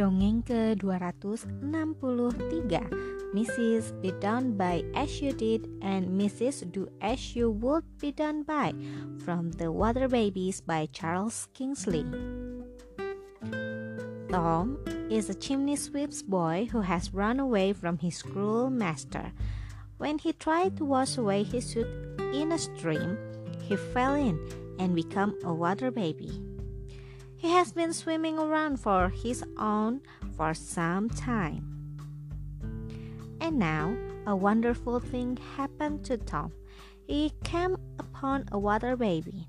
Dongeng ke-263 Mrs. Be Done By As You Did and Mrs. Do As You Would Be Done By From The Water Babies by Charles Kingsley Tom is a chimney sweep's boy who has run away from his cruel master. When he tried to wash away his suit in a stream, he fell in and became a water baby. He has been swimming around for his own for some time. And now a wonderful thing happened to Tom. He came upon a water baby,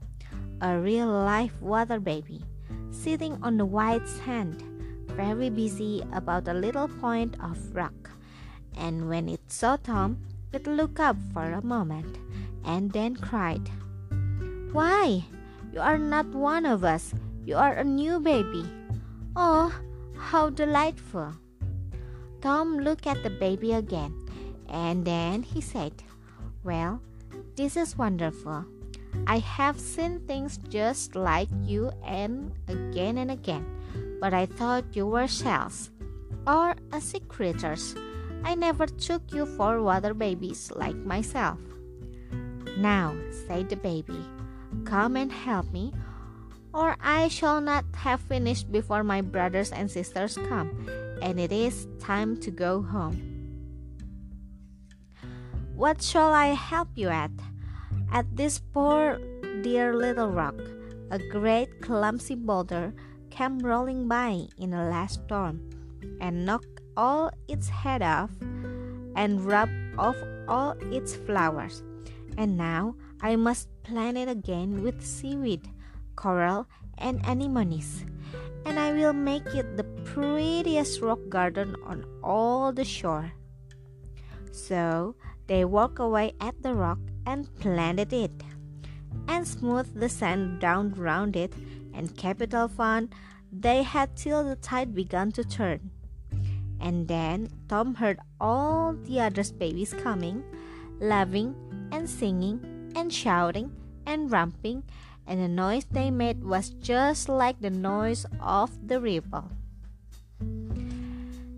a real life water baby, sitting on the white sand, very busy about a little point of rock. And when it saw Tom, it looked up for a moment and then cried, Why, you are not one of us. You are a new baby. Oh, how delightful. Tom looked at the baby again, and then he said, Well, this is wonderful. I have seen things just like you and again and again, but I thought you were shells or a sea creatures. I never took you for water babies like myself. Now, said the baby, come and help me, or I shall not have finished before my brothers and sisters come, and it is time to go home. What shall I help you at? At this poor dear little rock, a great clumsy boulder came rolling by in a last storm, and knocked all its head off, and rubbed off all its flowers. And now I must plant it again with seaweed coral, and anemones, and I will make it the prettiest rock garden on all the shore. So they walked away at the rock and planted it, and smoothed the sand down round it, and capital fun they had till the tide began to turn. And then Tom heard all the other babies coming, laughing and singing and shouting and romping and the noise they made was just like the noise of the river.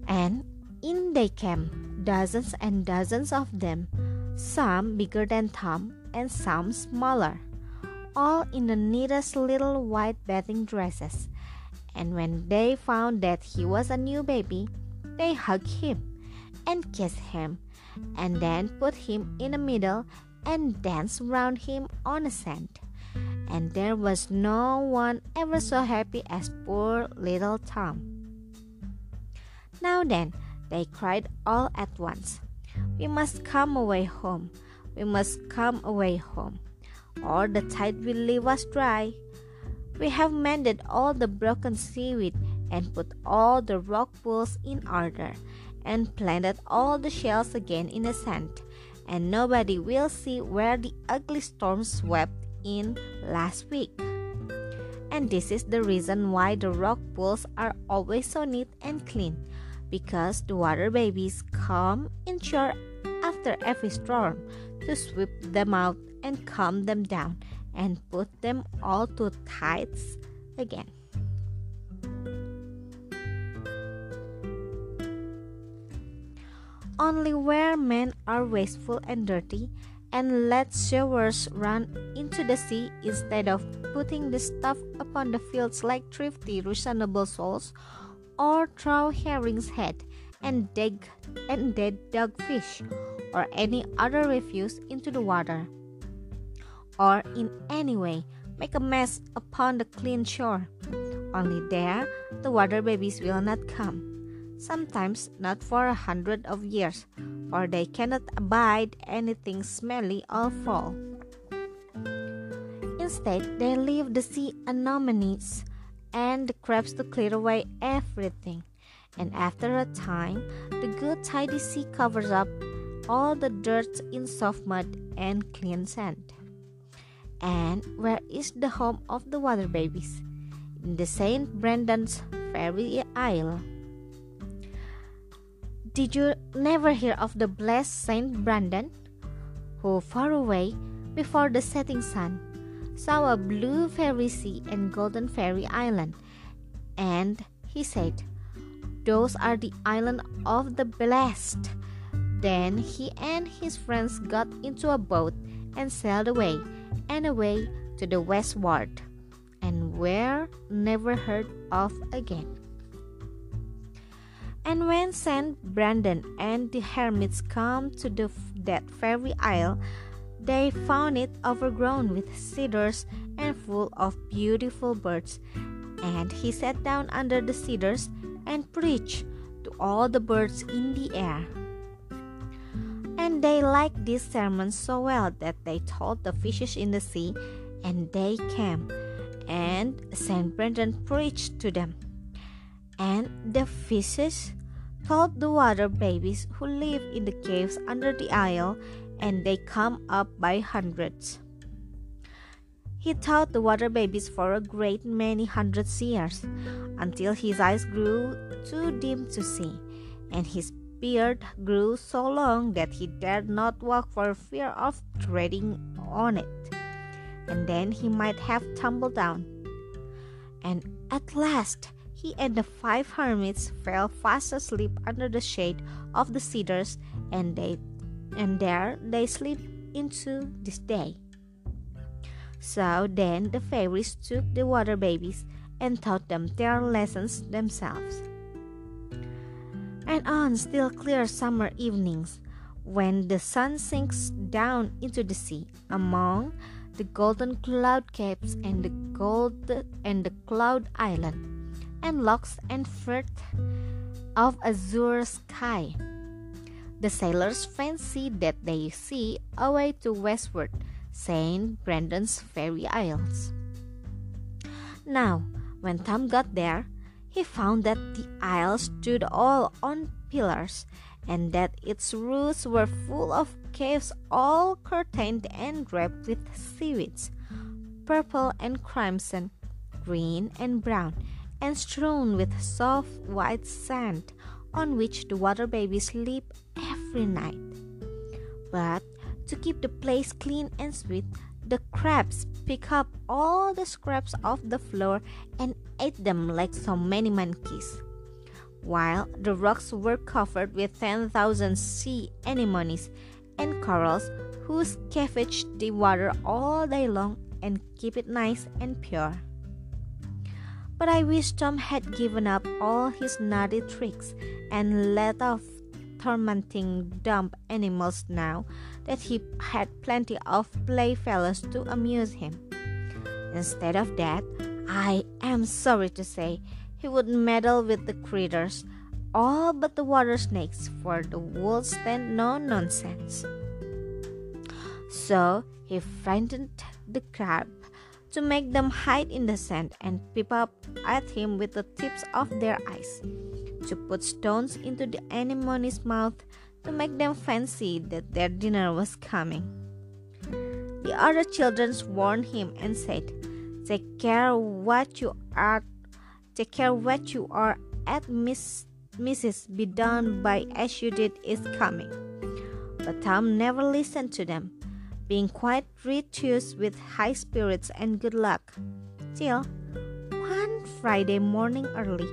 And in they came, dozens and dozens of them, some bigger than Tom and some smaller, all in the neatest little white bathing dresses. And when they found that he was a new baby, they hugged him and kissed him, and then put him in the middle and danced round him on the sand and there was no one ever so happy as poor little Tom. Now then, they cried all at once, We must come away home, we must come away home, or the tide will leave us dry. We have mended all the broken seaweed and put all the rock pools in order, and planted all the shells again in the sand, and nobody will see where the ugly storm swept in last week. And this is the reason why the rock pools are always so neat and clean because the water babies come in shore after every storm to sweep them out and calm them down and put them all to tights again. Only where men are wasteful and dirty and let showers run into the sea instead of putting the stuff upon the fields like thrifty, reasonable souls, or throw herring's head and dig and dead dogfish or any other refuse into the water, or in any way make a mess upon the clean shore. Only there the water babies will not come sometimes not for a hundred of years, for they cannot abide anything smelly or foul. Instead, they leave the sea anemones and the crabs to clear away everything. And after a time, the good tidy sea covers up all the dirt in soft mud and clean sand. And where is the home of the water babies? In the St. Brendan's Fairy Isle. Did you never hear of the blessed Saint Brandon, who far away before the setting sun saw a blue fairy sea and golden fairy island? And he said, Those are the island of the blessed. Then he and his friends got into a boat and sailed away and away to the westward, and were never heard of again. And when Saint Brendan and the hermits come to the, that fairy isle, they found it overgrown with cedars and full of beautiful birds. And he sat down under the cedars and preached to all the birds in the air. And they liked this sermon so well that they told the fishes in the sea, and they came. And Saint Brendan preached to them. And the fishes told the water babies who live in the caves under the isle, and they come up by hundreds. He taught the water babies for a great many hundreds years, until his eyes grew too dim to see, and his beard grew so long that he dared not walk for fear of treading on it, and then he might have tumbled down. And at last, he and the five hermits fell fast asleep under the shade of the cedars, and they and there they sleep into this day. So then the fairies took the water babies and taught them their lessons themselves. And on still clear summer evenings, when the sun sinks down into the sea, among the golden cloud caps and the gold and the cloud island, and locks and fruit of azure sky. The sailors fancy that they see away to westward St. Brendan's Fairy Isles. Now, when Tom got there, he found that the isle stood all on pillars and that its roofs were full of caves all curtained and draped with seaweeds, purple and crimson, green and brown, and strewn with soft white sand on which the water babies sleep every night. But to keep the place clean and sweet, the crabs pick up all the scraps off the floor and ate them like so many monkeys. While the rocks were covered with 10,000 sea anemones and corals who scavenge the water all day long and keep it nice and pure. But I wish Tom had given up all his naughty tricks and let off tormenting dumb animals now that he had plenty of playfellows to amuse him. Instead of that, I am sorry to say, he would meddle with the critters, all but the water snakes, for the wolves stand no nonsense. So he frightened the crab to make them hide in the sand and peep up at him with the tips of their eyes, to put stones into the anemone's mouth to make them fancy that their dinner was coming. The other children warned him and said, Take care what you are take care what you are at Miss Mrs. Be done by as you did is coming. But Tom never listened to them being quite riotous with high spirits and good luck. Till one Friday morning early,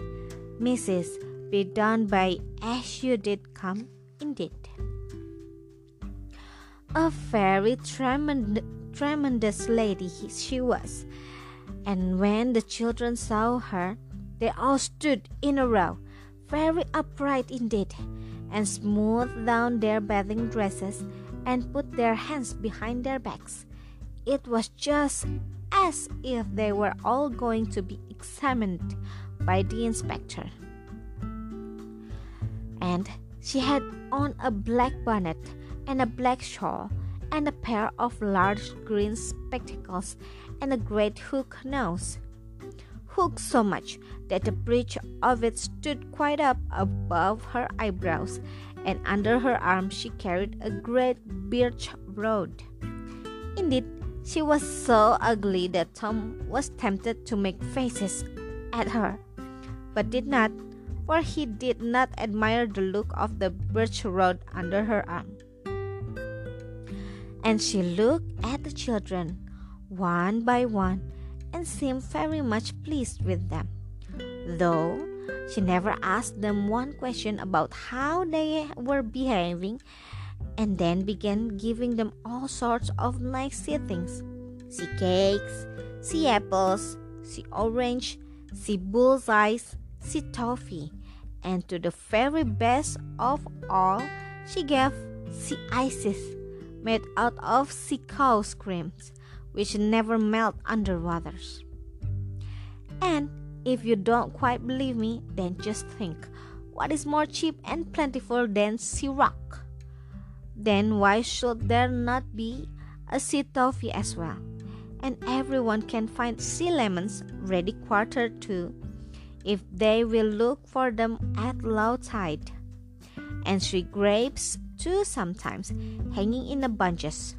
Mrs. Be done by as you did come indeed. A very tremend- tremendous lady she was, and when the children saw her, they all stood in a row, very upright indeed, and smoothed down their bathing dresses and put their hands behind their backs. It was just as if they were all going to be examined by the inspector. And she had on a black bonnet and a black shawl and a pair of large green spectacles and a great hook nose. Hooked so much that the bridge of it stood quite up above her eyebrows and under her arm she carried a great birch rod. Indeed, she was so ugly that Tom was tempted to make faces at her, but did not, for he did not admire the look of the birch rod under her arm. And she looked at the children, one by one, and seemed very much pleased with them, though She never asked them one question about how they were behaving and then began giving them all sorts of nice things. Sea cakes, sea apples, sea orange, sea bullseyes, sea toffee, and to the very best of all, she gave sea ices made out of sea cow creams, which never melt under waters. And if you don't quite believe me, then just think what is more cheap and plentiful than sea rock? Then why should there not be a sea toffee as well? And everyone can find sea lemons ready quartered too, if they will look for them at low tide. And sea grapes too sometimes, hanging in the bunches.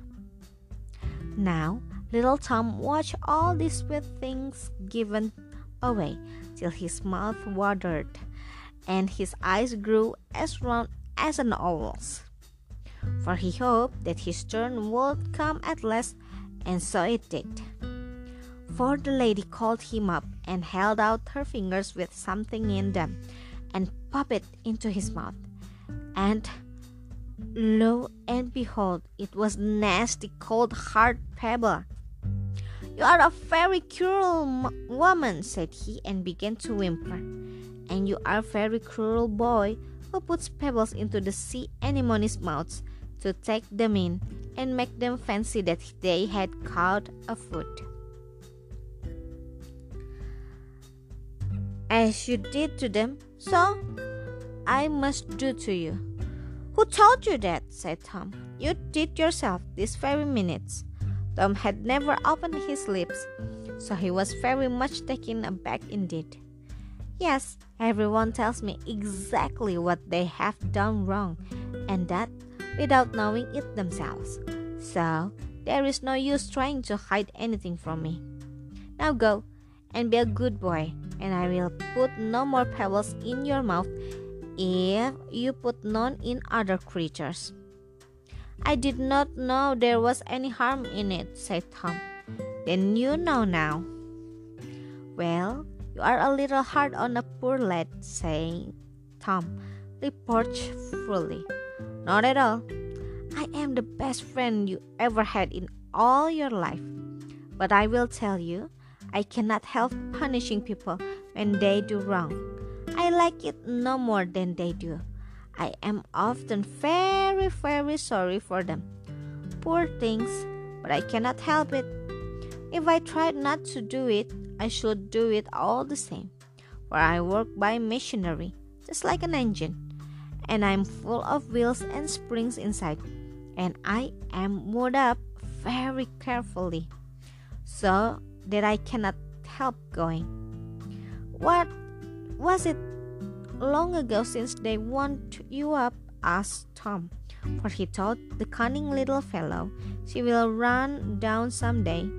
Now, little Tom watched all these sweet things given away till his mouth watered and his eyes grew as round as an owl's. For he hoped that his turn would come at last, and so it did. For the lady called him up and held out her fingers with something in them and popped it into his mouth. And lo and behold, it was nasty cold hard pebble. You are a very cruel woman, said he, and began to whimper. And you are a very cruel boy who puts pebbles into the sea anemones' mouths to take them in and make them fancy that they had caught a food. As you did to them, so I must do to you. Who told you that? said Tom. You did yourself this very minute. Tom had never opened his lips, so he was very much taken aback indeed. Yes, everyone tells me exactly what they have done wrong, and that without knowing it themselves. So, there is no use trying to hide anything from me. Now go and be a good boy, and I will put no more pebbles in your mouth if you put none in other creatures. I did not know there was any harm in it, said Tom. Then you know now. Well, you are a little hard on a poor lad, said Tom reproachfully. Not at all. I am the best friend you ever had in all your life. But I will tell you, I cannot help punishing people when they do wrong. I like it no more than they do. I am often very, very sorry for them. Poor things, but I cannot help it. If I tried not to do it, I should do it all the same. For I work by machinery, just like an engine, and I'm full of wheels and springs inside, and I am moved up very carefully, so that I cannot help going. What was it long ago since they wound you up? asked Tom, for he thought the cunning little fellow she will run down some day,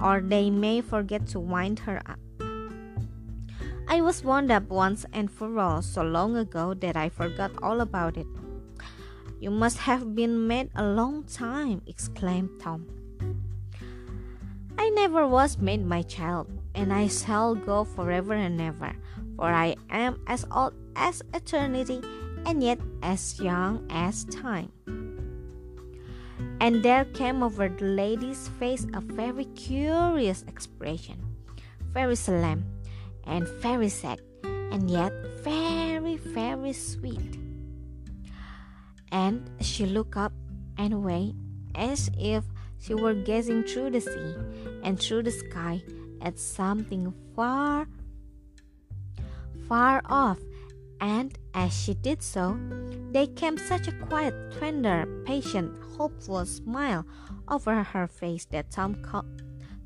or they may forget to wind her up. I was wound up once and for all so long ago that I forgot all about it. You must have been made a long time, exclaimed Tom. I never was made, my child, and I shall go forever and ever for I am as old as eternity and yet as young as time. And there came over the lady's face a very curious expression, very solemn and very sad, and yet very, very sweet. And she looked up and away as if she were gazing through the sea and through the sky at something far far off, and as she did so, there came such a quiet, tender, patient, hopeful smile over her face that Tom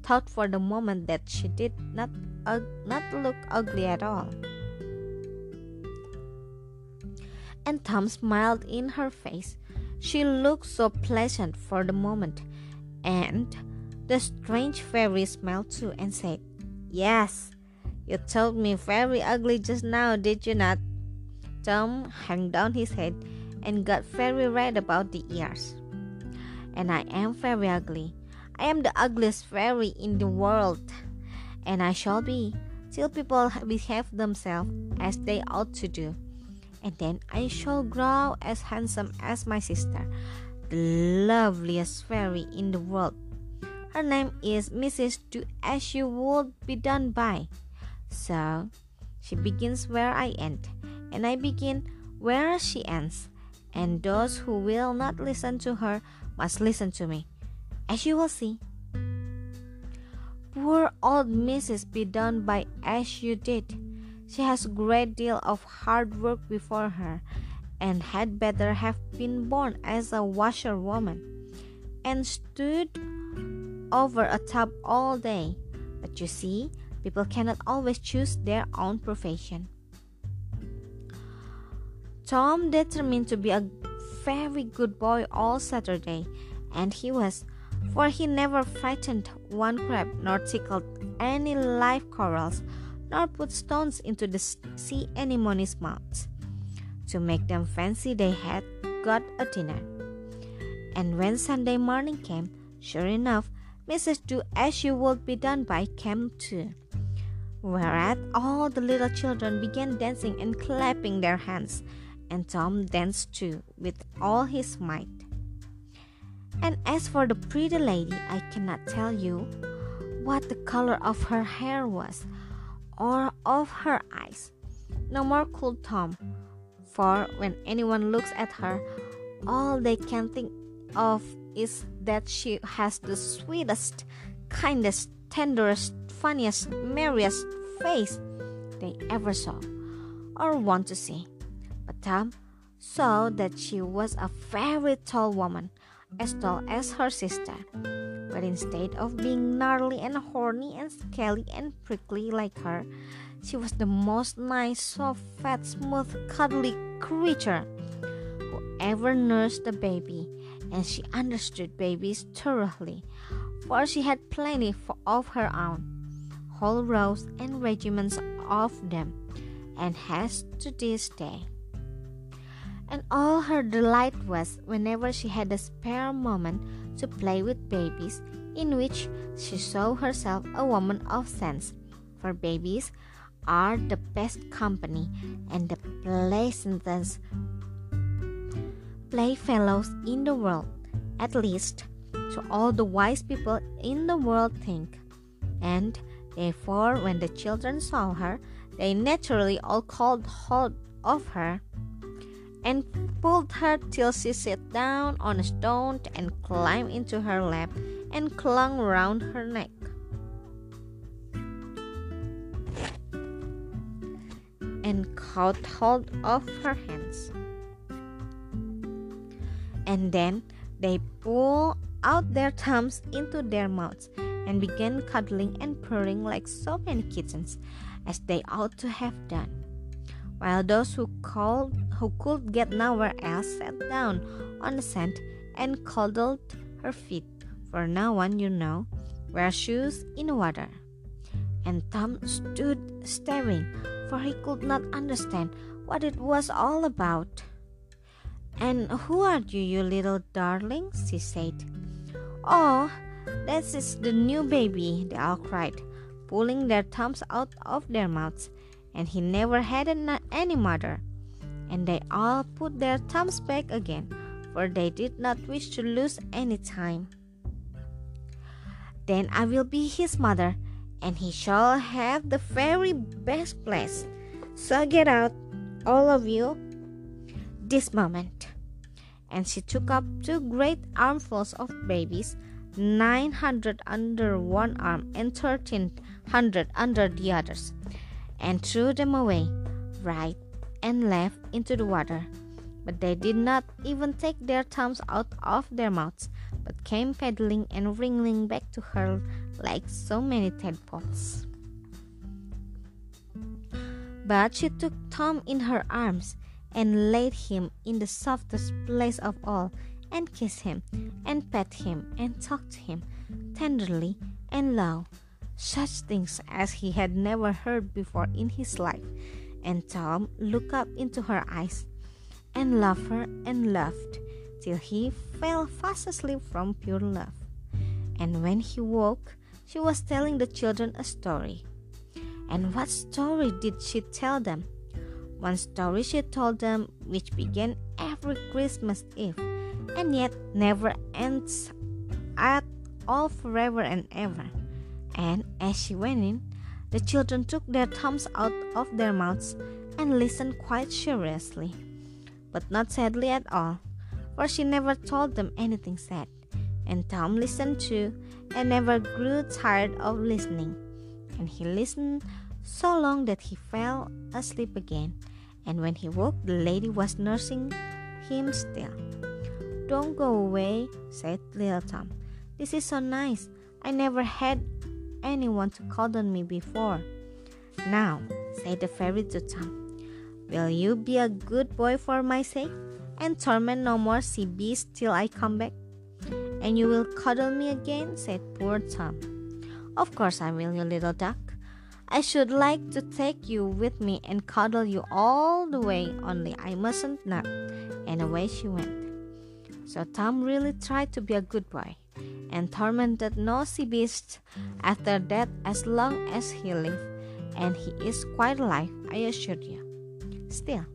thought for the moment that she did not, uh, not look ugly at all. And Tom smiled in her face. She looked so pleasant for the moment, and the strange fairy smiled too and said, Yes, you told me very ugly just now, did you not? Tom hung down his head and got very red about the ears. And I am very ugly. I am the ugliest fairy in the world. And I shall be till people behave themselves as they ought to do. And then I shall grow as handsome as my sister, the loveliest fairy in the world. Her name is Mrs. Do as you would be done by. So she begins where I end, and I begin where she ends. And those who will not listen to her must listen to me, as you will see. Poor old Mrs. Be done by as you did. She has a great deal of hard work before her, and had better have been born as a washerwoman, and stood over a tub all day. But you see, people cannot always choose their own profession. Tom determined to be a very good boy all Saturday, and he was, for he never frightened one crab, nor tickled any live corals, nor put stones into the sea anemone's mouths, to make them fancy they had got a dinner. And when Sunday morning came, sure enough, Mrs. Do as she would be done by came too. Whereat all the little children began dancing and clapping their hands, and Tom danced too with all his might. And as for the pretty lady, I cannot tell you what the color of her hair was, or of her eyes. No more could Tom, for when anyone looks at her, all they can think of is that she has the sweetest, kindest, tenderest, funniest, merriest face they ever saw or want to see. But Tom saw that she was a very tall woman, as tall as her sister. But instead of being gnarly and horny and scaly and prickly like her, she was the most nice, soft, fat, smooth, cuddly creature who ever nursed a baby, and she understood babies thoroughly, for she had plenty of her own whole rows and regiments of them, and has to this day. And all her delight was whenever she had a spare moment to play with babies, in which she saw herself a woman of sense, for babies are the best company and the pleasantest playfellows in the world, at least, so all the wise people in the world think. And Therefore, when the children saw her, they naturally all called hold of her and pulled her till she sat down on a stone and climbed into her lap and clung round her neck. And caught hold of her hands. And then they pulled out their thumbs into their mouths and began cuddling and purring like so many kittens, as they ought to have done. While those who, called, who could get nowhere else sat down on the sand and cuddled her feet, for no one, you know, wears shoes in water. And Tom stood staring, for he could not understand what it was all about. And who are you, you little darlings? she said. Oh, that is the new baby, they all cried, pulling their thumbs out of their mouths. And he never had any mother. And they all put their thumbs back again, for they did not wish to lose any time. Then I will be his mother, and he shall have the very best place. So get out, all of you, this moment. And she took up two great armfuls of babies 900 under one arm and 1300 under the others, and threw them away, right and left, into the water. But they did not even take their thumbs out of their mouths, but came paddling and wriggling back to her like so many tadpoles. But she took Tom in her arms and laid him in the softest place of all and kiss him, and pet him, and talk to him tenderly and low, such things as he had never heard before in his life. And Tom looked up into her eyes, and loved her and loved, till he fell fast asleep from pure love. And when he woke, she was telling the children a story. And what story did she tell them? One story she told them, which began every Christmas Eve, and yet never ends at all forever and ever. And as she went in, the children took their thumbs out of their mouths and listened quite seriously, but not sadly at all, for she never told them anything sad. And Tom listened too, and never grew tired of listening. And he listened so long that he fell asleep again. And when he woke, the lady was nursing him still. Don't go away, said little Tom. This is so nice. I never had anyone to cuddle me before. Now, said the fairy to Tom, will you be a good boy for my sake and torment no more sea beasts till I come back? And you will cuddle me again, said poor Tom. Of course I will, you little duck. I should like to take you with me and cuddle you all the way, only I mustn't nap. And away she went. So Tom really tried to be a good boy and tormented no sea beast after that as long as he lived, and he is quite alive, I assure you. Still.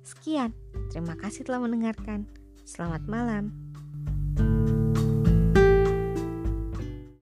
Sekian, terima kasih telah mendengarkan. Selamat malam.